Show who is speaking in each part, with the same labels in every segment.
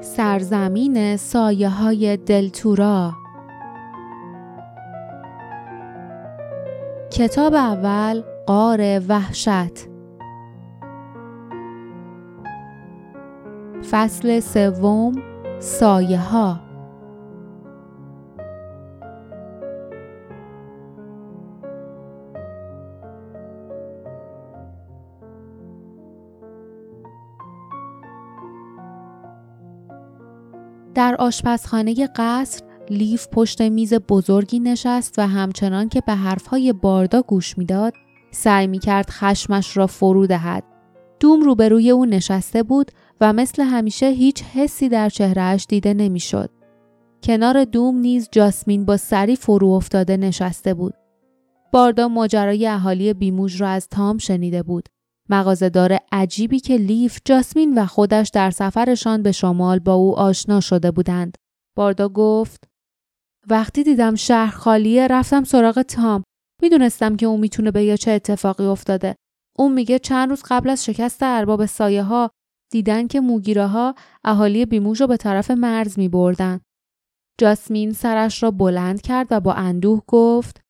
Speaker 1: سرزمین سایه های دلتورا. کتاب اول قار وحشت. فصل سوم سایه ها در آشپزخانه قصر لیف پشت میز بزرگی نشست و همچنان که به حرفهای باردا گوش می‌داد سعی می‌کرد خشمش را فرو دهد دوم روبروی او نشسته بود و مثل همیشه هیچ حسی در چهرهش دیده نمی‌شد. کنار دوم نیز جاسمین با سری فرو افتاده نشسته بود. باردا ماجرای اهالی بیموج را از تام شنیده بود. مغازهدار عجیبی که لیف، جاسمین و خودش در سفرشان به شمال با او آشنا شده بودند. باردا گفت وقتی دیدم شهر خالیه رفتم سراغ تام. می‌دونستم که اون می‌تونه به چه اتفاقی افتاده. اون میگه چند روز قبل از شکست ارباب سایه ها دیدن که موگیره ها اهالی بیموش رو به طرف مرز می بردن. جاسمین سرش را بلند کرد و با اندوه گفت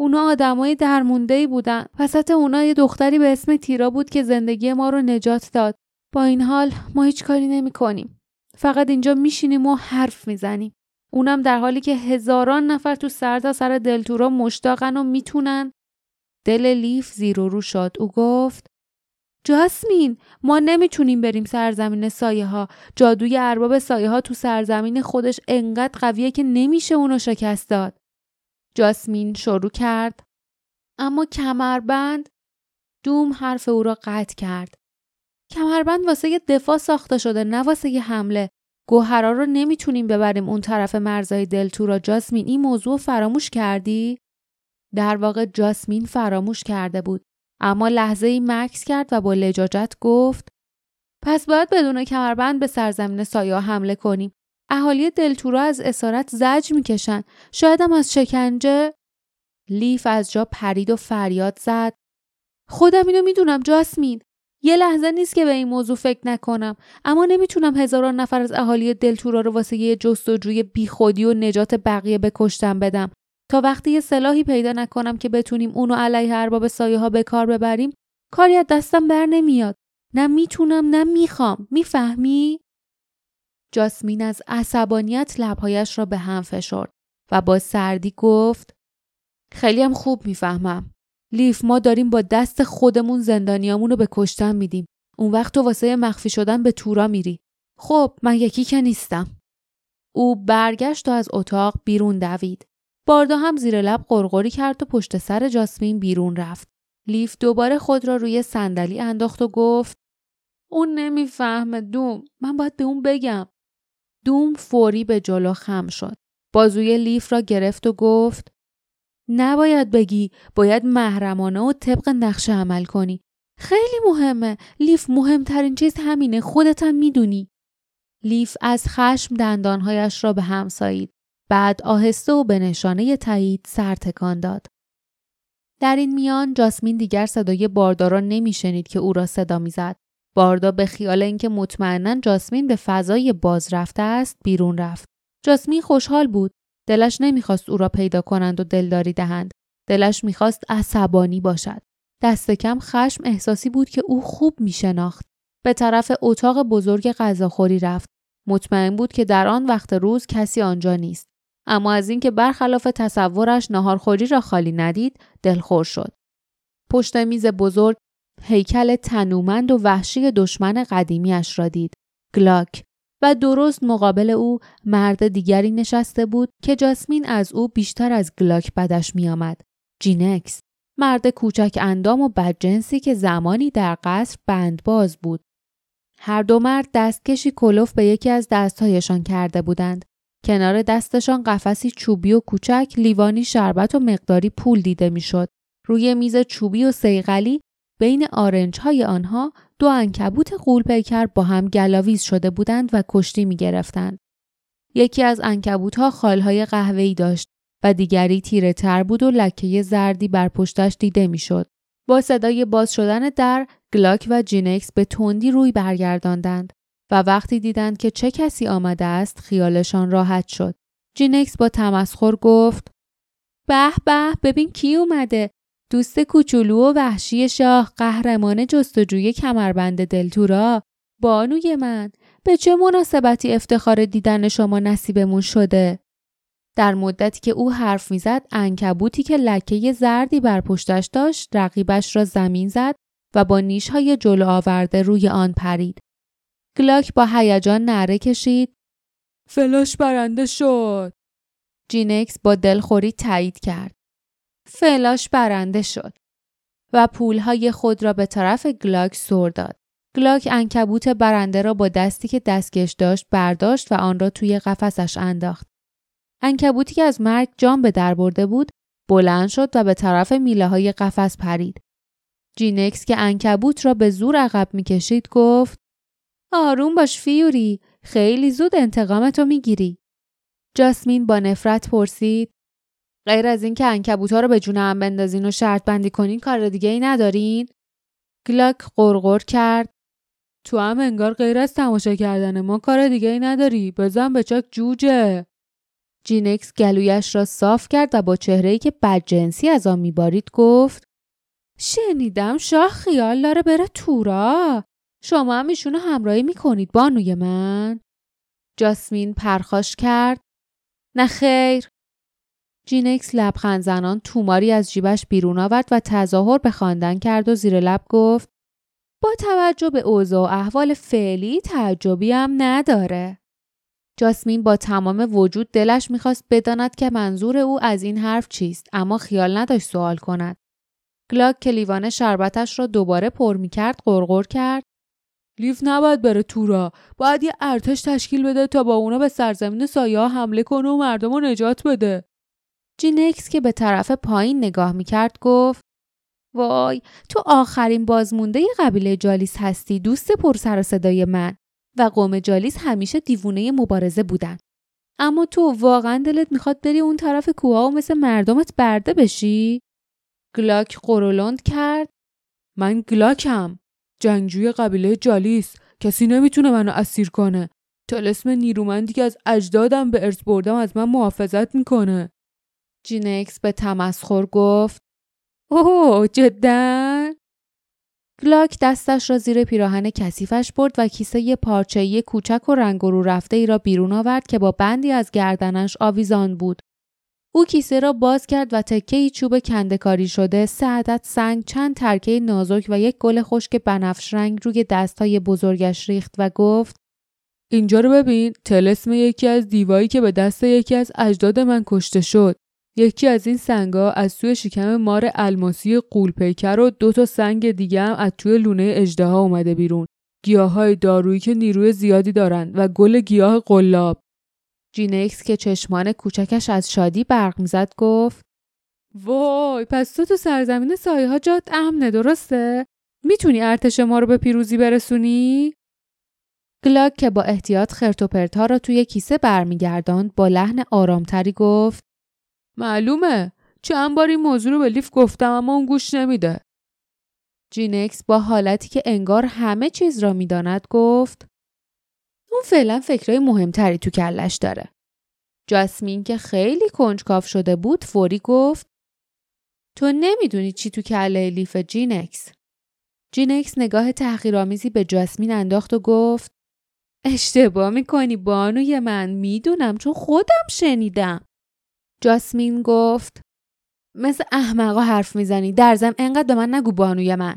Speaker 1: اونا آدمای درمونده ای بودن. وسط اونا یه دختری به اسم تیرا بود که زندگی ما رو نجات داد. با این حال ما هیچ کاری نمی کنیم. فقط اینجا میشینیم و حرف می‌زنیم. اونم در حالی که هزاران نفر تو سر تا سر دلتورا مشتاقن و می‌تونن دل لیف زیر و رو شد او گفت جاسمین ما نمی‌تونیم بریم سرزمین سایه ها جادوی ارباب سایه ها تو سرزمین خودش انقدر قویه که نمیشه اونو شکست داد جاسمین شروع کرد. اما کمربند دوم حرف او را قطع کرد. کمربند واسه دفاع ساخته شده نه واسه حمله. گوهرا رو نمی‌تونیم ببریم اون طرف مرزای دلتورا جاسمین این موضوع فراموش کردی؟ در واقع جاسمین فراموش کرده بود. اما لحظه ای مکس کرد و با لجاجت گفت پس باید بدون کمربند به سرزمین سایا حمله کنیم. اهالی دلتورا از اسارت زج می‌کشن. شاید از شکنجه لیف از جا پرید و فریاد زد. خودم اینو می‌دونم جاسمین. یه لحظه نیست که به این موضوع فکر نکنم اما نمی‌تونم هزاران نفر از اهالی دلتورا رو واسه یه جستجوی بیخودی و نجات بقیه بکشتم بدم تا وقتی یه سلاحی پیدا نکنم که بتونیم اونو علیه ارباب سایه ها به کار ببریم کاری از دستم بر نمیاد نه می‌تونم نه می‌خوام می‌فهمی جاسمین از عصبانیت لبهایش را به هم فشرد و با سردی گفت خیلی هم خوب می‌فهمم. لیف ما داریم با دست خودمون زندانیامون رو به کشتن میدیم. اون وقت تو واسه مخفی شدن به تورا میری. خب من یکی که نیستم. او برگشت و از اتاق بیرون دوید. باردا هم زیر لب قرقری کرد و پشت سر جاسمین بیرون رفت. لیف دوباره خود را روی صندلی انداخت و گفت اون نمی‌فهمه دوم. من باید به اون بگم. دوم فوری به جلو خم شد. بازوی لیف را گرفت و گفت نباید بگی باید محرمانه و طبق نقشه عمل کنی. خیلی مهمه. لیف مهمترین چیز همینه خودتم می‌دونی. لیف از خشم دندانهایش را به هم سایید. بعد آهسته و به نشانه تایید سر تکان داد. در این میان جاسمین دیگر صدای باردا را نمیشنید که او را صدا می‌زد. باردا به خیال اینکه مطمئنا جاسمین به فضای باز رفته است بیرون رفت. جاسمین خوشحال بود. دلش نمی‌خواست او را پیدا کنند و دلداری دهند. دلش می‌خواست عصبانی باشد. دست کم خشم احساسی بود که او خوب میشناخت. به طرف اتاق بزرگ غذاخوری رفت. مطمئن بود که در آن وقت روز کسی آنجا نیست. اما از اینکه برخلاف تصورش ناهارخوری را خالی ندید دلخور شد پشت میز بزرگ هیکل تنومند و وحشی دشمن قدیمیش را دید. گلاک. و درست مقابل او مرد دیگری نشسته بود که جاسمین از او بیشتر از گلاک بدش میآمد. جینکس. مرد کوچک اندام و بدجنسی که زمانی در قصر بندباز بود. هر دو مرد دستکشی کلوف به یکی از دستهایشان کرده بودند. کنار دستشان قفسی چوبی و کوچک لیوانی شربت و مقداری پول دیده می‌شد. روی میز چوبی و صیقلی بین آرنج های آنها دو عنکبوت غول‌پیکر با هم گلاویز شده بودند و کشتی می گرفتند. یکی از عنکبوت ها خالهای قهوه‌ای داشت و دیگری تیره تر بود و لکه زردی بر پشتش دیده می‌شد. با صدای باز شدن در گلاک و جینکس به تندی روی برگرداندند و وقتی دیدند که چه کسی آمده است خیالشان راحت شد. جینکس با تمسخر گفت به به ببین کی اومده دوست کوچولو و وحشی شاه قهرمان جستجوی کمربند دلتورا بانوی من به چه مناسبتی افتخار دیدن شما نصیبمون شده؟ در مدتی که او حرف می‌زد انکبوتی که لکه زردی بر پشتش داشت رقیبش را زمین زد و با نیشهای جلو آورده روی آن پرید. گلاک با هیجان نعره کشید. فلاش برنده شد. جینکس با دلخوری تایید کرد. فلاش برنده شد و پولهای خود را به طرف گلاک سر داد. گلاک عنکبوت برنده را با دستی که دستکش داشت برداشت و آن را توی قفسش انداخت. عنکبوتی که از مرگ جان به در برده بود بلند شد و به طرف میله های قفس پرید. جینکس که عنکبوت را به زور عقب می‌کشید گفت آروم باش فیوری خیلی زود انتقامتو می‌گیری. جاسمین با نفرت پرسید غیر از اینکه ها رو به جون هم بندازین و شرط بندی کنین کار دیگه ای ندارین؟ گلاک غرغر کرد. تو هم انگار غیر از تماشا کردن ما کار دیگه ای نداری. بزن به چاک جوجه. جینکس گلویش را صاف کرد و با چهره‌ای که بدجنسی از آن میبارید گفت شنیدم شاه خیال داره بره تورا. شما هم ایشونو همراهی می‌کنید بانوی من. جاسمین پرخاش کرد. نه خیر. جینکس لبخند زنان توماری از جیبش بیرون آورد و تظاهر به خواندن کرد و زیر لب گفت با توجه به اوضاع و احوال فعلی تعجبی هم نداره. جاسمین با تمام وجود دلش می‌خواست بداند که منظور او از این حرف چیست اما خیال نداشت سوال کند. گلاک که لیوان شربتش را دوباره پر می‌کرد قرقر کرد لیف نباید بره تورا باید یه ارتش تشکیل بده تا با اونا به سرزمین سایه حمله کنه و مردم رو نجات بده جینکس که به طرف پایین نگاه می‌کرد گفت وای تو آخرین بازمونده قبیله جالیس هستی دوست پر سر صدای من. و قوم جالیس همیشه دیوونه مبارزه بودن. اما تو واقعا دلت می‌خواد بری اون طرف کوها و مثل مردمت برده بشی؟ گلاک قرولند کرد. من گلاکم. جنگجوی قبیله جالیس. کسی نمی‌تونه منو اسیر کنه. تلسم نیرومندی که از اجدادم به ارث بردم از من محافظت می‌کنه. جینکس به تمسخر گفت اوه جدا گلاک دستش را زیر پیراهن کثیفش برد و کیسه یه پارچه‌ای کوچک و رنگ رو رفته ای را بیرون آورد که با بندی از گردنش آویزان بود. او کیسه را باز کرد و تکه چوب کندکاری شده، سه عدد سنگ، چند ترکه نازک و یک گل خشک بنفش رنگ روی دستهای بزرگش ریخت و گفت اینجا رو ببین تلسم یکی از دیوایی که به دست یکی از اجداد من کشته شد. یکی از این سنگا از توی شکم مار الماسی قولپیکر و دو تا سنگ دیگه هم از توی لونه اجدها اومده بیرون. های دارویی که نیروی زیادی دارن و گل گیاه قلاب. جینکس که چشمان کوچکش از شادی برق می‌زد گفت وای پس تو تو سرزمین سایه ها جات امنه درسته؟ می‌تونی ارتش ما رو به پیروزی برسونی؟ گلاک که با احتیاط خرت ها را توی کیسه برمیگرداند با لحن آرامتری گفت معلومه چند بار این موضوع رو به لیف گفتم اما اون گوش نمیده. جینکس با حالتی که انگار همه چیز را می‌داند گفت اون فعلا فکرهای مهمتری تو کلش داره. جاسمین که خیلی کنجکاو شده بود فوری گفت تو نمی‌دونی چی تو کله لیف جینکس. جینکس نگاه تحقیرآمیزی به جاسمین انداخت و گفت اشتباه می‌کنی بانوی من می‌دونم چون خودم شنیدم. جاسمین گفت مثل احمقا حرف می‌زنی. در ضمن انقدر به من نگو بانوی من.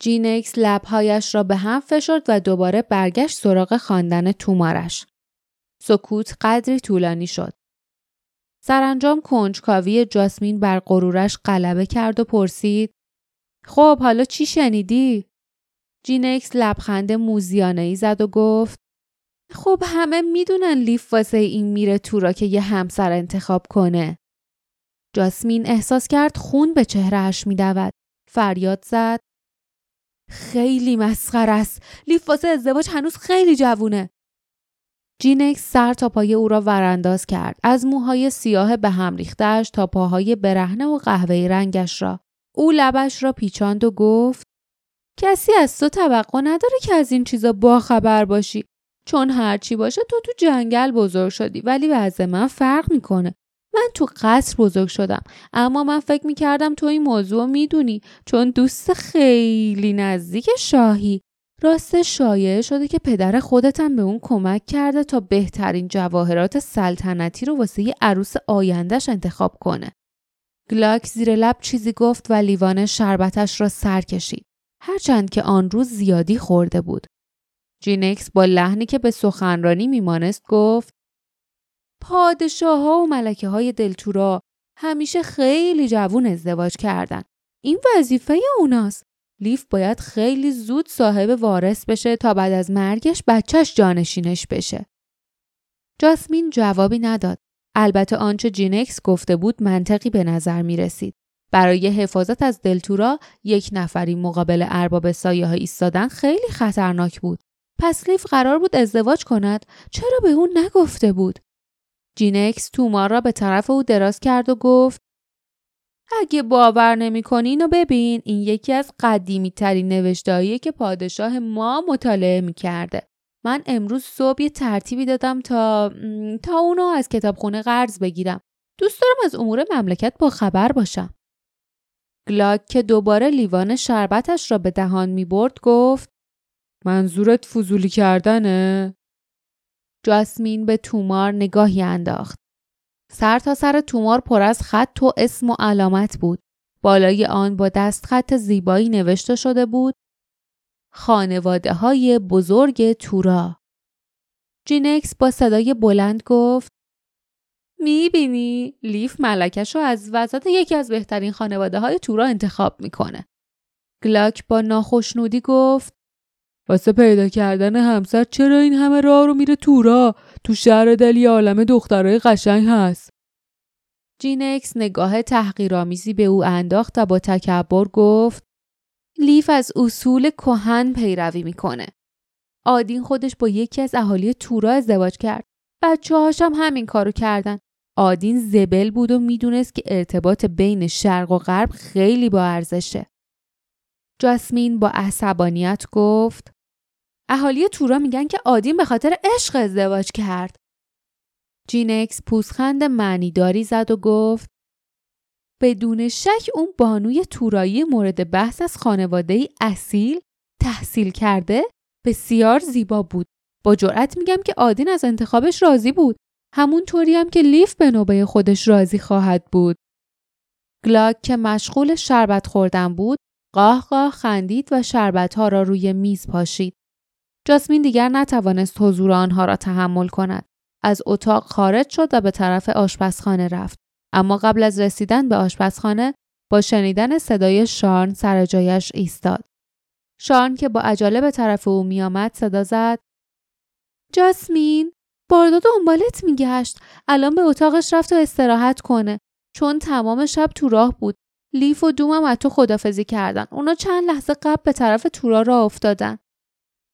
Speaker 1: جینکس لبهایش را به هم فشرد و دوباره برگشت سراغ خواندن تومارش. سکوت قدری طولانی شد. سرانجام کنجکاوی جاسمین بر غرورش غلبه کرد و پرسید خب حالا چی شنیدی؟ جینکس لبخند موذیانه ای زد و گفت خب همه می‌دونن لیف واسه این میره تورا که یه همسر انتخاب کنه. جاسمین احساس کرد خون به چهرهش میدود. فریاد زد. خیلی مسخر است. لیف واسه ازدواج هنوز خیلی جوونه. جینکس سر تا پای او را ورانداز کرد. از موهای سیاه به هم ریختش تا پاهای برهنه و قهوه‌ای رنگش را. او لبش را پیچاند و گفت کسی از تو توقع نداره که از این چیزا باخبر باشی چون هرچی باشه تو تو جنگل بزرگ شدی ولی وضع من فرق می‌کنه من تو قصر بزرگ شدم اما من فکر می‌کردم تو این موضوع می‌دونی چون دوست خیلی نزدیک شاهی راست شایعه شده که پدر خودتم به اون کمک کرده تا بهترین جواهرات سلطنتی رو واسه یه عروس آیندهش انتخاب کنه. گلاک زیر لب چیزی گفت و لیوان شربتش را سر کشید. هرچند که آن روز زیادی خورده بود. جینکس با لحنی که به سخنرانی میمانست گفت پادشاه ها و ملکه های دلتورا همیشه خیلی جوون ازدواج کردن. این وظیفه اوناست. لیف باید خیلی زود صاحب وارث بشه تا بعد از مرگش بچهش جانشینش بشه. جاسمین جوابی نداد. البته آنچه جینکس گفته بود منطقی به نظر می رسید. برای حفاظت از دلتورا یک نفری مقابل ارباب سایه ها ایستادن خیلی خطرناک بود. پس لیف قرار بود ازدواج کند چرا به اون نگفته بود؟ جینکس تومار را به طرف او دراز کرد و گفت اگه باور نمی‌کنین و ببین این یکی از قدیمی ترین نوشتهایی که پادشاه ما مطالعه می‌کرده. من امروز صبح یه ترتیبی دادم تا تا اونو از کتابخونه قرض بگیرم. دوست دارم از امور مملکت با خبر باشم. گلاک که دوباره لیوان شربتش را به دهان می برد گفت منظورت فضولی کردنه؟ جاسمین به تومار نگاهی انداخت. سر تا سر تومار پر از خط و اسم و علامت بود. بالای آن با دست خط زیبایی نوشته شده بود خانواده های بزرگ تورا. جینکس با صدای بلند گفت می‌بینی لیف ملکش رو از وسط یکی از بهترین خانواده های تورا انتخاب می‌کنه. گلاک با ناخشنودی گفت واسه پیدا کردن همسر چرا این همه راه رو میره تورا تو شهر دلی عالم دخترای قشنگ هست. جینکس نگاه تحقیرآمیزی به او انداخت و با تکبر گفت لیف از اصول کهن پیروی می‌کنه. آدین خودش با یکی از اهالی تورا ازدواج کرد. بچه هاشم همین کارو کردن. آدین زبل بود و می‌دونست که ارتباط بین شرق و غرب خیلی با ارزشه. جاسمین با عصبانیت گفت اهالی تورا میگن که آدین به خاطر عشق ازدواج کرد. جینکس پوزخند معنیداری زد و گفت بدون شک اون بانوی تورایی مورد بحث از خانواده اصیل تحصیل کرده بسیار زیبا بود. با جرأت میگم که آدین از انتخابش راضی بود. همون طوری هم که لیف به نوبه خودش راضی خواهد بود. گلاک که مشغول شربت خوردن بود قاه قاه خندید و شربت ها را روی میز پاشید. جاسمین دیگر نتوانست حضور آنها را تحمل کند. از اتاق خارج شد و به طرف آشپزخانه رفت. اما قبل از رسیدن به آشپزخانه با شنیدن صدای شارن سر جایش ایستاد. شارن که با عجله به طرف او میآمد صدا زد جاسمین بارداد دنبالت میگشت الان به اتاقش رفت و استراحت کنه چون تمام شب تو راه بود لیف و دومم از تو خدافزی کردن اونا چند لحظه قبل به طرف تورا را افتادن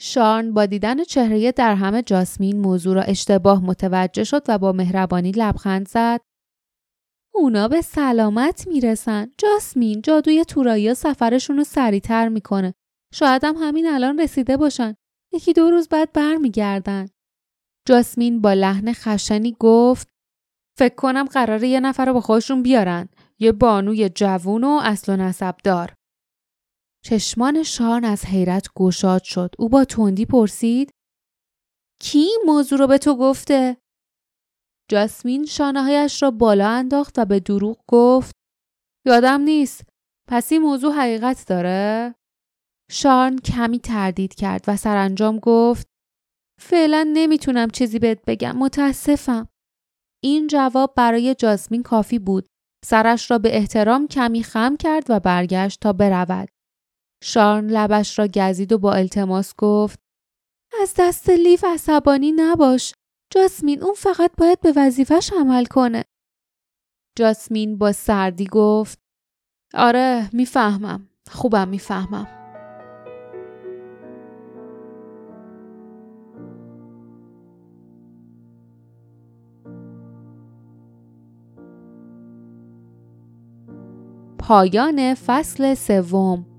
Speaker 1: شارن با دیدن چهره در همه جاسمین موضوع را اشتباه متوجه شد و با مهربانی لبخند زد. اونا به سلامت می‌رسن. جاسمین جادوی تورایی سفرشون رو سریعتر می‌کنه. شاید هم همین الان رسیده باشن. یکی دو روز بعد برمیگردن. جاسمین با لحن خشنی گفت فکر کنم قراره یه نفر رو با خودشون بیارن. یه بانوی جوون و اصل و نسب دار. چشمان شارن از حیرت گشاد شد. او با تندی پرسید کی موضوع رو به تو گفته؟ جاسمین شانههایش را بالا انداخت و به دروغ گفت یادم نیست. پس این موضوع حقیقت داره؟ شارن کمی تردید کرد و سرانجام گفت فعلا نمی‌تونم چیزی بهت بگم متاسفم. این جواب برای جاسمین کافی بود. سرش را به احترام کمی خم کرد و برگشت تا برود. شارن لبش را گزید و با التماس گفت از دست لیف عصبانی نباش. جاسمین اون فقط باید به وظیفش عمل کنه. جاسمین با سردی گفت آره می‌فهمم. خوبم می‌فهمم. پایان فصل سوم.